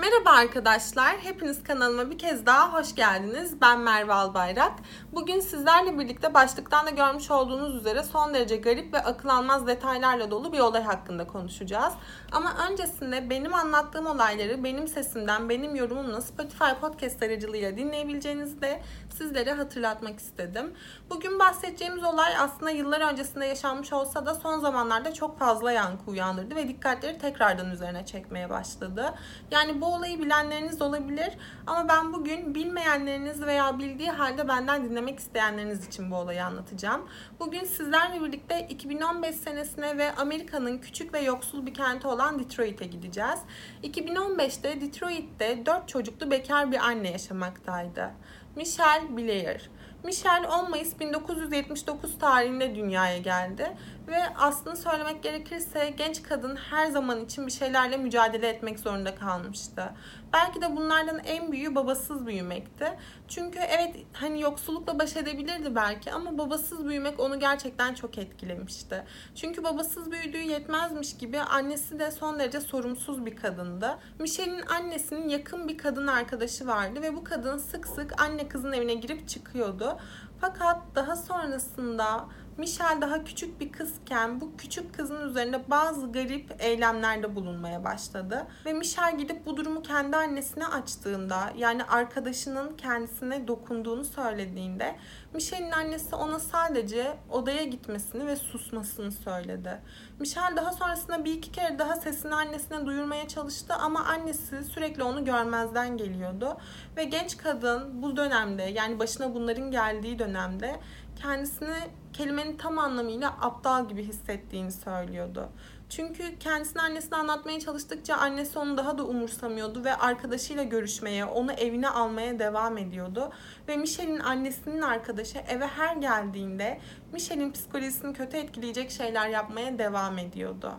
Merhaba arkadaşlar, hepiniz kanalıma bir kez daha hoş geldiniz. Ben Merve Albayrak. Bugün sizlerle birlikte başlıktan da görmüş olduğunuz üzere son derece garip ve akıl almaz detaylarla dolu bir olay hakkında konuşacağız. Ama öncesinde benim anlattığım olayları benim sesimden, benim yorumumla Spotify podcast aracılığıyla dinleyebileceğinizi de sizlere hatırlatmak istedim. Bugün bahsedeceğimiz olay aslında yıllar öncesinde yaşanmış olsa da son zamanlarda çok fazla yankı uyandırdı ve dikkatleri tekrardan üzerine çekmeye başladı. Yani bu olayı bilenleriniz olabilir ama ben bugün bilmeyenleriniz veya bildiği halde benden dinlemek isteyenleriniz için bu olayı anlatacağım. Bugün sizlerle birlikte 2015 senesine ve Amerika'nın küçük ve yoksul bir kenti olan Detroit'e gideceğiz. 2015'te Detroit'te 4 çocuklu bekar bir anne yaşamaktaydı. Michelle Blair. Michelle 10 Mayıs 1979 tarihinde dünyaya geldi ve aslında söylemek gerekirse genç kadın her zaman için bir şeylerle mücadele etmek zorunda kalmıştı. Belki de bunlardan en büyüğü babasız büyümekti. Çünkü evet hani yoksullukla baş edebilirdi belki ama babasız büyümek onu gerçekten çok etkilemişti. Çünkü babasız büyüdüğü yetmezmiş gibi annesi de son derece sorumsuz bir kadındı. Michelle'in annesinin yakın bir kadın arkadaşı vardı ve bu kadın sık sık anne kızın evine girip çıkıyordu. Fakat daha sonrasında Michelle daha küçük bir kızken bu küçük kızın üzerinde bazı garip eylemlerde bulunmaya başladı. Ve Michelle gidip bu durumu kendi annesine açtığında yani arkadaşının kendisine dokunduğunu söylediğinde Michelle'in annesi ona sadece odaya gitmesini ve susmasını söyledi. Michelle daha sonrasında bir iki kere daha sesini annesine duyurmaya çalıştı ama annesi sürekli onu görmezden geliyordu. Ve genç kadın bu dönemde yani başına bunların geldiği dönemde kendisini kelimenin tam anlamıyla aptal gibi hissettiğini söylüyordu. Çünkü kendisini annesine anlatmaya çalıştıkça annesi onu daha da umursamıyordu ve arkadaşıyla görüşmeye, onu evine almaya devam ediyordu. Ve Michelle'in annesinin arkadaşı eve her geldiğinde Michelle'in psikolojisini kötü etkileyecek şeyler yapmaya devam ediyordu.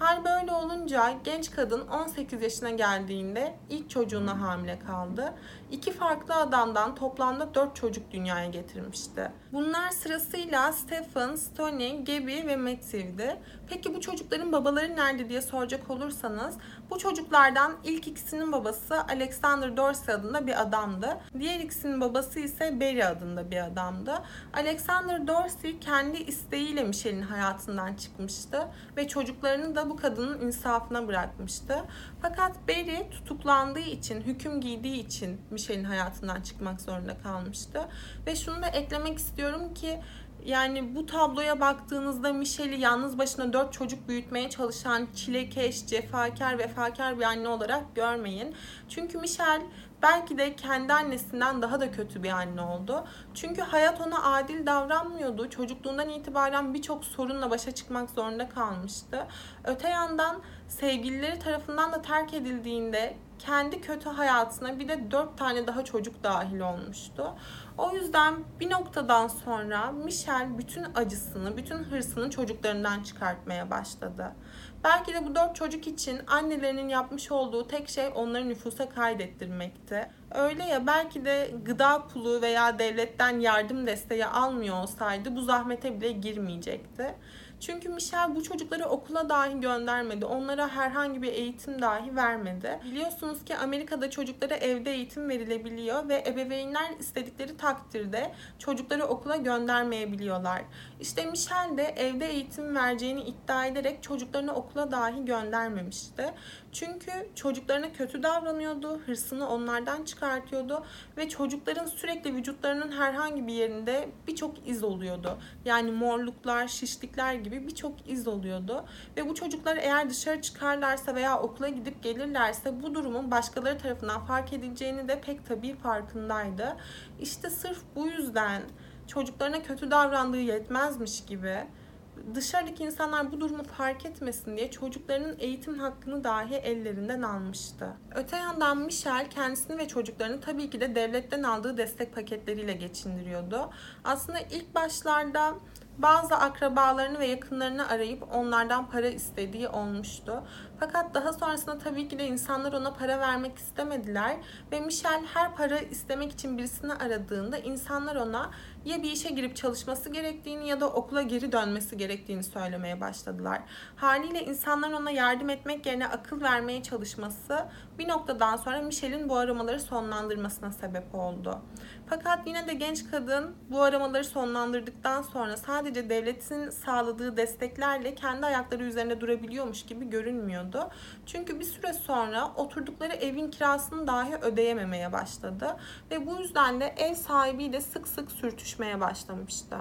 Hal böyle olunca genç kadın 18 yaşına geldiğinde ilk çocuğuna hamile kaldı. İki farklı adamdan toplamda 4 çocuk dünyaya getirmişti. Bunlar sırasıyla Stephen, Stoney, Gabby ve Matthew'di. Peki bu çocukların babaları nerede diye soracak olursanız bu çocuklardan ilk ikisinin babası Alexander Dorsey adında bir adamdı. Diğer ikisinin babası ise Barry adında bir adamdı. Alexander Dorsey kendi isteğiyle Michelle'in hayatından çıkmıştı ve çocuklarını da bu kadının insafına bırakmıştı. Fakat Barry tutuklandığı için, hüküm giydiği için Michelle'in hayatından çıkmak zorunda kalmıştı. Ve şunu da eklemek istiyorum ki yani bu tabloya baktığınızda Michelle'i yalnız başına dört çocuk büyütmeye çalışan çilekeş, cefakar, vefakar bir anne olarak görmeyin. Çünkü Michelle belki de kendi annesinden daha da kötü bir anne oldu. Çünkü hayat ona adil davranmıyordu. Çocukluğundan itibaren birçok sorunla başa çıkmak zorunda kalmıştı. Öte yandan sevgilileri tarafından da terk edildiğinde kendi kötü hayatına bir de dört tane daha çocuk dahil olmuştu. O yüzden bir noktadan sonra Michelle bütün acısını, bütün hırsını çocuklarından çıkartmaya başladı. Belki de bu dört çocuk için annelerinin yapmış olduğu tek şey onları nüfusa kaydettirmekti. Öyle ya belki de gıda pulu veya devletten yardım desteği almıyor olsaydı bu zahmete bile girmeyecekti. Çünkü Michel bu çocukları okula dahi göndermedi. Onlara herhangi bir eğitim dahi vermedi. Biliyorsunuz ki Amerika'da çocuklara evde eğitim verilebiliyor ve ebeveynler istedikleri takdirde çocukları okula göndermeyebiliyorlar. İşte Michel de evde eğitim vereceğini iddia ederek çocuklarını okula dahi göndermemişti. Çünkü çocuklarına kötü davranıyordu, hırsını onlardan çıkartıyordu ve çocukların sürekli vücutlarının herhangi bir yerinde birçok iz oluyordu. Yani morluklar, şişlikler gibi birçok iz oluyordu. Ve bu çocuklar eğer dışarı çıkarlarsa veya okula gidip gelirlerse bu durumun başkaları tarafından fark edileceğini de pek tabii farkındaydı. İşte sırf bu yüzden çocuklarına kötü davrandığı yetmezmiş gibi dışarıdaki insanlar bu durumu fark etmesin diye çocuklarının eğitim hakkını dahi ellerinden almıştı. Öte yandan Michel kendisini ve çocuklarını tabii ki de devletten aldığı destek paketleriyle geçindiriyordu. Aslında ilk başlarda bazı akrabalarını ve yakınlarını arayıp onlardan para istediği olmuştu. Fakat daha sonrasında tabii ki de insanlar ona para vermek istemediler ve Michel her para istemek için birisini aradığında insanlar ona ya bir işe girip çalışması gerektiğini ya da okula geri dönmesi gerektiğini söylemeye başladılar. Haliyle insanların ona yardım etmek yerine akıl vermeye çalışması bir noktadan sonra Michel'in bu aramaları sonlandırmasına sebep oldu. Fakat yine de genç kadın bu aramaları sonlandırdıktan sonra sadece devletin sağladığı desteklerle kendi ayakları üzerinde durabiliyormuş gibi görünmüyordu. Çünkü bir süre sonra oturdukları evin kirasını dahi ödeyememeye başladı ve bu yüzden de ev sahibiyle sık sık sürtüşmeye başlamıştı.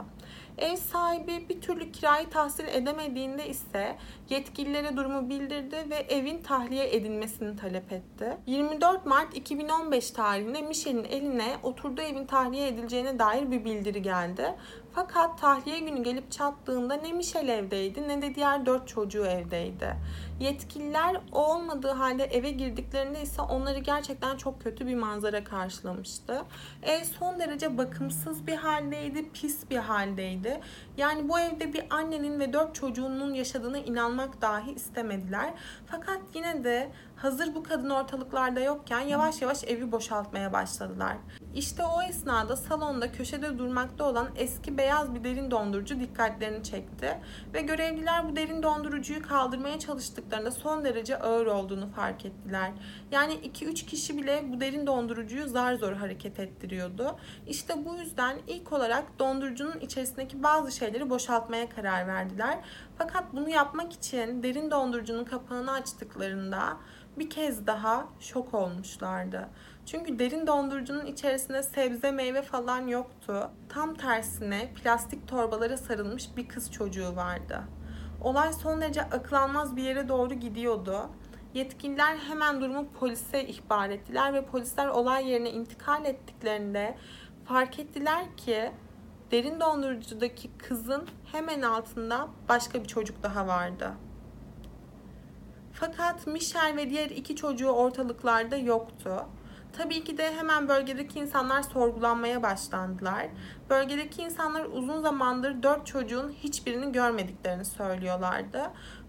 Ev sahibi bir türlü kirayı tahsil edemediğinde ise yetkililere durumu bildirdi ve evin tahliye edilmesini talep etti. 24 Mart 2015 tarihinde Michel'in eline oturduğu evin tahliye edileceğine dair bir bildiri geldi. Fakat tahliye günü gelip çattığında ne Michel evdeydi ne de diğer dört çocuğu evdeydi. Yetkililer o olmadığı halde eve girdiklerinde ise onları gerçekten çok kötü bir manzara karşılamıştı. Ev son derece bakımsız bir haldeydi, pis bir haldeydi. Yani bu evde bir annenin ve dört çocuğunun yaşadığına inanmak dahi istemediler. Fakat yine de hazır bu kadın ortalıklarda yokken yavaş yavaş evi boşaltmaya başladılar. İşte o esnada salonda köşede durmakta olan eski beyaz bir derin dondurucu dikkatlerini çekti ve görevliler bu derin dondurucuyu kaldırmaya çalıştıklarında son derece ağır olduğunu fark ettiler. Yani 2-3 kişi bile bu derin dondurucuyu zar zor hareket ettiriyordu. İşte bu yüzden ilk olarak dondurucunun içerisindeki bazı şeyleri boşaltmaya karar verdiler. Fakat bunu yapmak için derin dondurucunun kapağını açtıklarında bir kez daha şok olmuşlardı. Çünkü derin dondurucunun içerisinde sebze meyve falan yoktu. Tam tersine plastik torbalara sarılmış bir kız çocuğu vardı. Olay son derece akıl almaz bir yere doğru gidiyordu. Yetkililer hemen durumu polise ihbar ettiler ve polisler olay yerine intikal ettiklerinde fark ettiler ki derin dondurucudaki kızın hemen altında başka bir çocuk daha vardı. Fakat Michel ve diğer iki çocuğu ortalıklarda yoktu. Tabii ki de hemen bölgedeki insanlar sorgulanmaya başlandılar. Bölgedeki insanlar uzun zamandır dört çocuğun hiçbirini görmediklerini söylüyorlardı.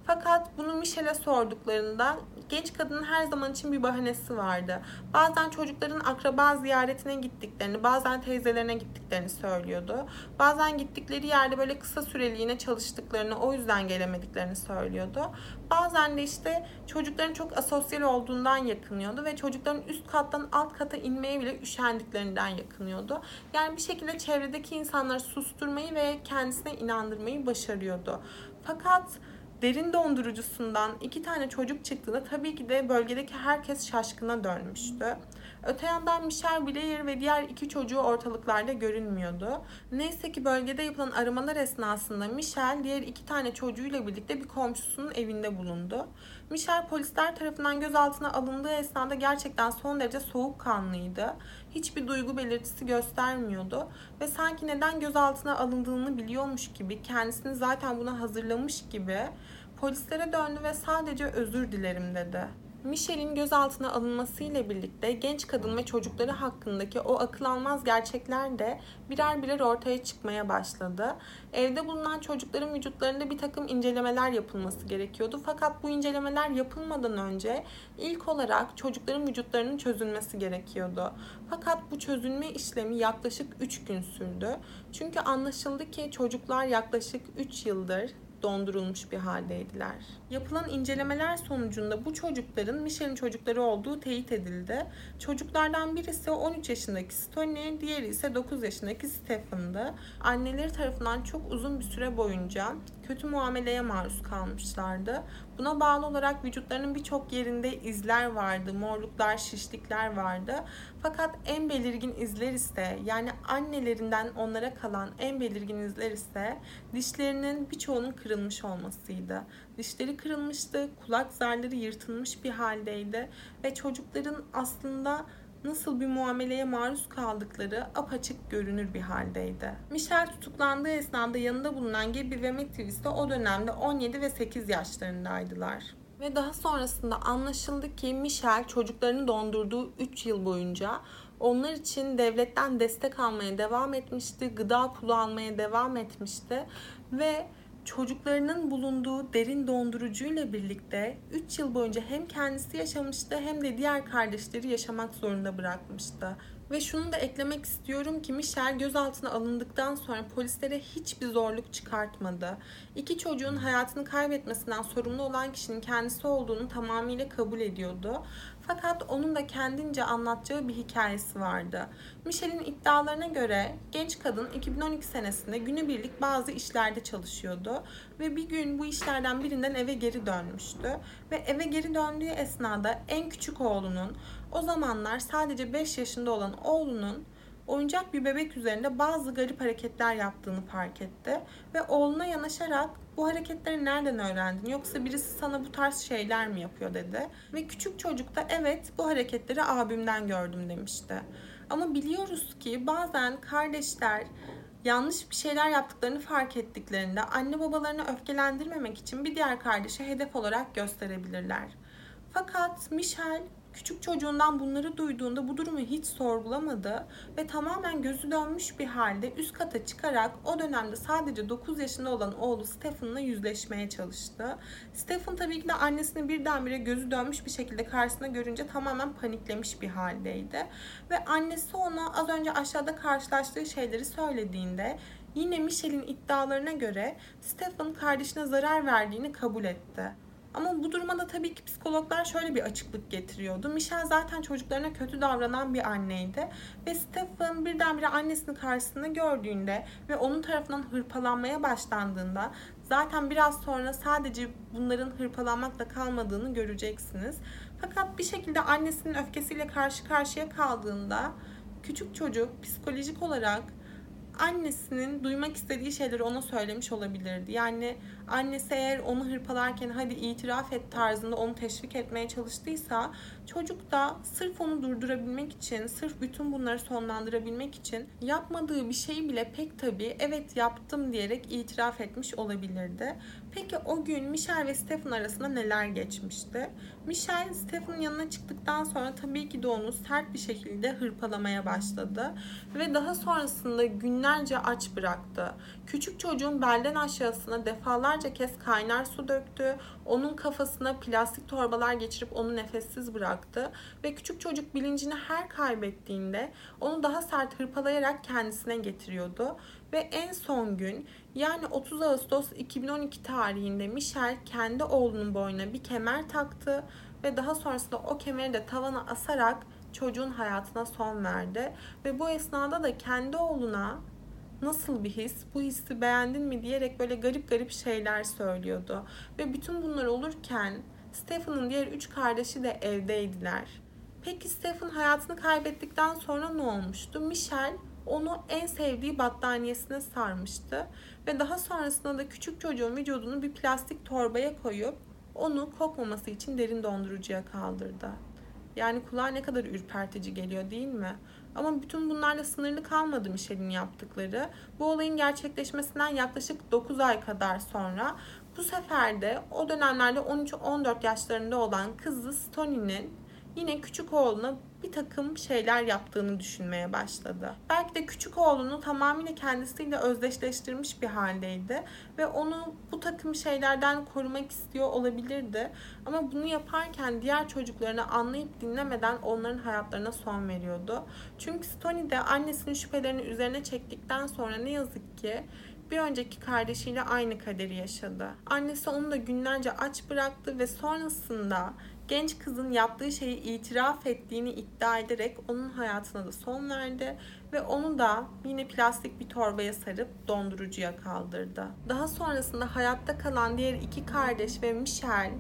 Fakat bunu Michel'e sorduklarında genç kadının her zaman için bir bahanesi vardı. Bazen çocukların akraba ziyaretine gittiklerini, bazen teyzelerine gittiklerini söylüyordu. Bazen gittikleri yerde böyle kısa süreliğine çalıştıklarını, o yüzden gelemediklerini söylüyordu. Bazen de işte çocukların çok asosyal olduğundan yakınıyordu ve çocukların üst kattan alt kata inmeye bile üşendiklerinden yakınıyordu. Yani bir şekilde çevredeki insanları susturmayı ve kendisine inandırmayı başarıyordu. Fakat derin dondurucusundan iki tane çocuk çıktığında tabii ki de bölgedeki herkes şaşkına dönmüştü. Öte yandan Michelle Blair ve diğer iki çocuğu ortalıklarda görünmüyordu. Neyse ki bölgede yapılan aramalar esnasında Michelle diğer iki tane çocuğuyla birlikte bir komşusunun evinde bulundu. Michelle polisler tarafından gözaltına alındığı esnada gerçekten son derece soğukkanlıydı. Hiçbir duygu belirtisi göstermiyordu ve sanki neden gözaltına alındığını biliyormuş gibi, kendisini zaten buna hazırlamış gibi polislere döndü ve sadece özür dilerim dedi. Michelle'in gözaltına alınmasıyla birlikte genç kadın ve çocukları hakkındaki o akıl almaz gerçekler de birer birer ortaya çıkmaya başladı. Evde bulunan çocukların vücutlarında bir takım incelemeler yapılması gerekiyordu. Fakat bu incelemeler yapılmadan önce ilk olarak çocukların vücutlarının çözülmesi gerekiyordu. Fakat bu çözülme işlemi yaklaşık 3 gün sürdü. Çünkü anlaşıldı ki çocuklar yaklaşık 3 yıldır dondurulmuş bir haldeydiler. Yapılan incelemeler sonucunda bu çocukların Michel'in çocukları olduğu teyit edildi. Çocuklardan birisi 13 yaşındaki Stony, diğeri ise 9 yaşındaki Stephen'dı. Anneleri tarafından çok uzun bir süre boyunca kötü muameleye maruz kalmışlardı. Buna bağlı olarak vücutlarının birçok yerinde izler vardı, morluklar, şişlikler vardı. Fakat en belirgin izler ise yani annelerinden onlara kalan en belirgin izler ise dişlerinin birçoğunun kırılmış olmasıydı. Dişleri kırılmıştı, kulak zarları yırtılmış bir haldeydi ve çocukların aslında nasıl bir muameleye maruz kaldıkları apaçık görünür bir haldeydi. Michel tutuklandığı esnada yanında bulunan Gabby ve Matthew ise o dönemde 17 ve 8 yaşlarındaydılar. Ve daha sonrasında anlaşıldı ki Michel çocuklarını dondurduğu 3 yıl boyunca Onlar için devletten destek almaya devam etmişti, gıda pulu almaya devam etmişti ve çocuklarının bulunduğu derin dondurucuyla birlikte 3 yıl boyunca hem kendisi yaşamıştı hem de diğer kardeşleri yaşamak zorunda bırakmıştı. Ve şunu da eklemek istiyorum ki Michel gözaltına alındıktan sonra polislere hiçbir zorluk çıkartmadı. İki çocuğun hayatını kaybetmesinden sorumlu olan kişinin kendisi olduğunu tamamıyla kabul ediyordu. Fakat onun da kendince anlatacağı bir hikayesi vardı. Michel'in iddialarına göre genç kadın 2012 senesinde günübirlik bazı işlerde çalışıyordu ve bir gün bu işlerden birinden eve geri dönmüştü ve eve geri döndüğü esnada en küçük oğlunun o zamanlar sadece 5 yaşında olan oğlunun oyuncak bir bebek üzerinde bazı garip hareketler yaptığını fark etti ve oğluna yanaşarak bu hareketleri nereden öğrendin yoksa birisi sana bu tarz şeyler mi yapıyor dedi ve küçük çocuk da evet bu hareketleri abimden gördüm demişti. Ama biliyoruz ki bazen kardeşler yanlış bir şeyler yaptıklarını fark ettiklerinde anne babalarını öfkelendirmemek için bir diğer kardeşe hedef olarak gösterebilirler. Fakat Michel Küçük çocuğundan bunları duyduğunda bu durumu hiç sorgulamadı ve tamamen gözü dönmüş bir halde üst kata çıkarak o dönemde sadece 9 yaşında olan oğlu Stephen'la yüzleşmeye çalıştı. Stephen tabii ki de annesini birdenbire gözü dönmüş bir şekilde karşısına görünce tamamen paniklemiş bir haldeydi. Ve annesi ona az önce aşağıda karşılaştığı şeyleri söylediğinde yine Michelle'in iddialarına göre Stephen kardeşine zarar verdiğini kabul etti. Ama bu duruma da tabii ki psikologlar şöyle bir açıklık getiriyordu. Michelle zaten çocuklarına kötü davranan bir anneydi. Ve Stephen birdenbire annesini karşısında gördüğünde ve onun tarafından hırpalanmaya başlandığında zaten biraz sonra sadece bunların hırpalanmakla kalmadığını göreceksiniz. Fakat bir şekilde annesinin öfkesiyle karşı karşıya kaldığında küçük çocuk psikolojik olarak annesinin duymak istediği şeyleri ona söylemiş olabilirdi. Yani annesi eğer onu hırpalarken hadi itiraf et tarzında onu teşvik etmeye çalıştıysa çocuk da sırf onu durdurabilmek için, sırf bütün bunları sonlandırabilmek için yapmadığı bir şeyi bile pek tabii evet yaptım diyerek itiraf etmiş olabilirdi. Peki o gün Michelle ve Stephen arasında neler geçmişti? Michelle Stephen'ın yanına çıktıktan sonra tabii ki de onu sert bir şekilde hırpalamaya başladı ve daha sonrasında günlerce aç bıraktı. Küçük çocuğun belden aşağısına defalarca kez kaynar su döktü. Onun kafasına plastik torbalar geçirip onu nefessiz bıraktı ve küçük çocuk bilincini her kaybettiğinde onu daha sert hırpalayarak kendisine getiriyordu ve en son gün yani 30 Ağustos 2012 tarihinde Michel kendi oğlunun boynuna bir kemer taktı ve daha sonrasında o kemeri de tavana asarak çocuğun hayatına son verdi. Ve bu esnada da kendi oğluna nasıl bir his, bu hissi beğendin mi diyerek böyle garip garip şeyler söylüyordu. Ve bütün bunlar olurken Stephen'ın diğer üç kardeşi de evdeydiler. Peki Stephen hayatını kaybettikten sonra ne olmuştu? Michel onu en sevdiği battaniyesine sarmıştı ve daha sonrasında da küçük çocuğun vücudunu bir plastik torbaya koyup onu kokmaması için derin dondurucuya kaldırdı. Yani kulağa ne kadar ürpertici geliyor değil mi? Ama bütün bunlarla sınırlı kalmadı Michelle'in yaptıkları. Bu olayın gerçekleşmesinden yaklaşık 9 ay kadar sonra bu sefer de o dönemlerde 13-14 yaşlarında olan kızı Stony'nin yine küçük oğluna bir takım şeyler yaptığını düşünmeye başladı. Belki de küçük oğlunu tamamıyla kendisiyle özdeşleştirmiş bir haldeydi ve onu bu takım şeylerden korumak istiyor olabilirdi. Ama bunu yaparken diğer çocuklarını anlayıp dinlemeden onların hayatlarına son veriyordu. Çünkü Stony de annesinin şüphelerini üzerine çektikten sonra ne yazık ki bir önceki kardeşiyle aynı kaderi yaşadı. Annesi onu da günlerce aç bıraktı ve sonrasında genç kızın yaptığı şeyi itiraf ettiğini iddia ederek onun hayatına da son verdi ve onu da yine plastik bir torbaya sarıp dondurucuya kaldırdı. Daha sonrasında hayatta kalan diğer iki kardeş ve Michelle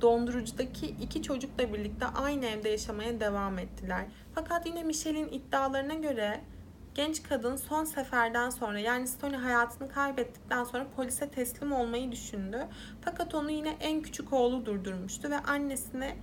dondurucudaki iki çocukla birlikte aynı evde yaşamaya devam ettiler. Fakat yine Michelle'in iddialarına göre genç kadın son seferden sonra yani Stony hayatını kaybettikten sonra polise teslim olmayı düşündü. Fakat onu yine en küçük oğlu durdurmuştu ve annesine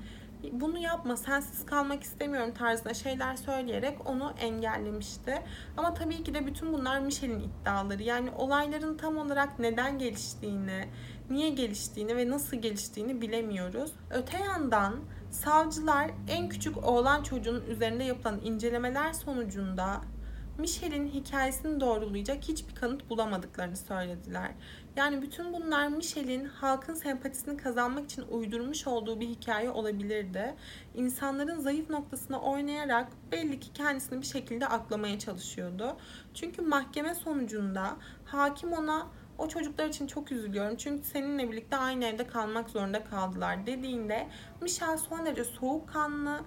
bunu yapma sensiz kalmak istemiyorum tarzında şeyler söyleyerek onu engellemişti. Ama tabii ki de bütün bunlar Michelle'in iddiaları. Yani olayların tam olarak neden geliştiğini, niye geliştiğini ve nasıl geliştiğini bilemiyoruz. Öte yandan Savcılar en küçük oğlan çocuğunun üzerinde yapılan incelemeler sonucunda Michelle'in hikayesini doğrulayacak hiçbir kanıt bulamadıklarını söylediler. Yani bütün bunlar Michelle'in halkın sempatisini kazanmak için uydurmuş olduğu bir hikaye olabilirdi. İnsanların zayıf noktasına oynayarak belli ki kendisini bir şekilde aklamaya çalışıyordu. Çünkü mahkeme sonucunda hakim ona o çocuklar için çok üzülüyorum çünkü seninle birlikte aynı evde kalmak zorunda kaldılar dediğinde Michelle son derece soğukkanlı,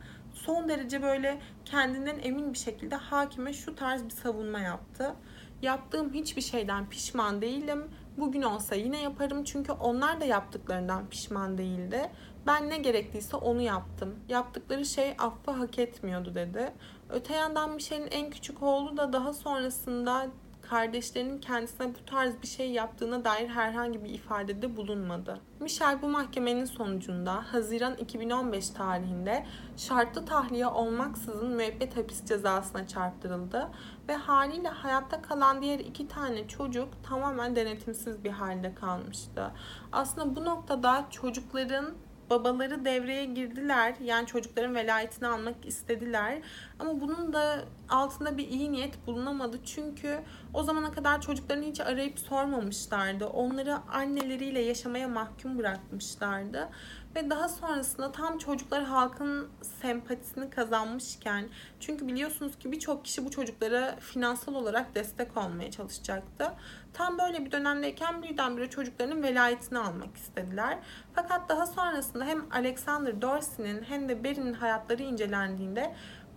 son derece böyle kendinden emin bir şekilde hakime şu tarz bir savunma yaptı. Yaptığım hiçbir şeyden pişman değilim. Bugün olsa yine yaparım çünkü onlar da yaptıklarından pişman değildi. Ben ne gerekliyse onu yaptım. Yaptıkları şey affı hak etmiyordu dedi. Öte yandan Michelle'in en küçük oğlu da daha sonrasında kardeşlerinin kendisine bu tarz bir şey yaptığına dair herhangi bir ifadede bulunmadı. Michel bu mahkemenin sonucunda Haziran 2015 tarihinde şartlı tahliye olmaksızın müebbet hapis cezasına çarptırıldı ve haliyle hayatta kalan diğer iki tane çocuk tamamen denetimsiz bir halde kalmıştı. Aslında bu noktada çocukların babaları devreye girdiler. Yani çocukların velayetini almak istediler. Ama bunun da altında bir iyi niyet bulunamadı. Çünkü o zamana kadar çocuklarını hiç arayıp sormamışlardı. Onları anneleriyle yaşamaya mahkum bırakmışlardı. Ve daha sonrasında tam çocuklar halkın sempatisini kazanmışken çünkü biliyorsunuz ki birçok kişi bu çocuklara finansal olarak destek olmaya çalışacaktı. Tam böyle bir dönemdeyken birdenbire çocuklarının velayetini almak istediler. Fakat daha sonrasında hem Alexander Dorsey'nin hem de Barry'nin hayatları incelendiğinde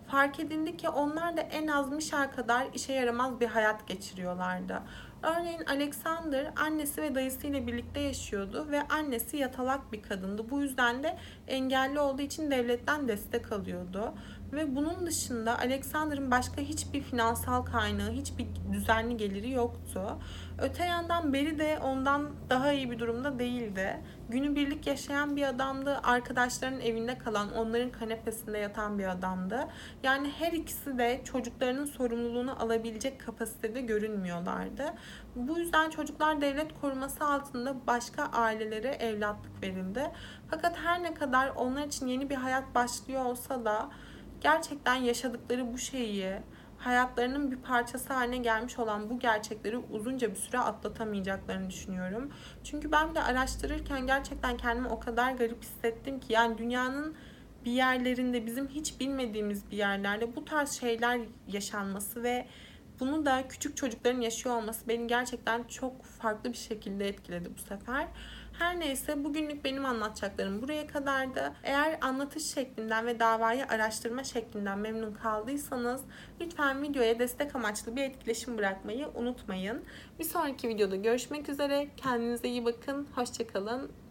fark edildi ki onlar da en az Michel kadar işe yaramaz bir hayat geçiriyorlardı. Örneğin Alexander annesi ve dayısıyla birlikte yaşıyordu ve annesi yatalak bir kadındı. Bu yüzden de engelli olduğu için devletten destek alıyordu. Ve bunun dışında Alexander'ın başka hiçbir finansal kaynağı, hiçbir düzenli geliri yoktu. Öte yandan Beri de ondan daha iyi bir durumda değildi. Günübirlik yaşayan bir adamdı. Arkadaşlarının evinde kalan, onların kanepesinde yatan bir adamdı. Yani her ikisi de çocuklarının sorumluluğunu alabilecek kapasitede görünmüyorlardı. Bu yüzden çocuklar devlet koruması altında başka ailelere evlatlık verildi. Fakat her ne kadar onlar için yeni bir hayat başlıyor olsa da gerçekten yaşadıkları bu şeyi, hayatlarının bir parçası haline gelmiş olan bu gerçekleri uzunca bir süre atlatamayacaklarını düşünüyorum. Çünkü ben de araştırırken gerçekten kendimi o kadar garip hissettim ki yani dünyanın bir yerlerinde bizim hiç bilmediğimiz bir yerlerde bu tarz şeyler yaşanması ve bunu da küçük çocukların yaşıyor olması beni gerçekten çok farklı bir şekilde etkiledi bu sefer. Her neyse bugünlük benim anlatacaklarım buraya kadardı. Eğer anlatış şeklinden ve davayı araştırma şeklinden memnun kaldıysanız lütfen videoya destek amaçlı bir etkileşim bırakmayı unutmayın. Bir sonraki videoda görüşmek üzere. Kendinize iyi bakın. Hoşçakalın.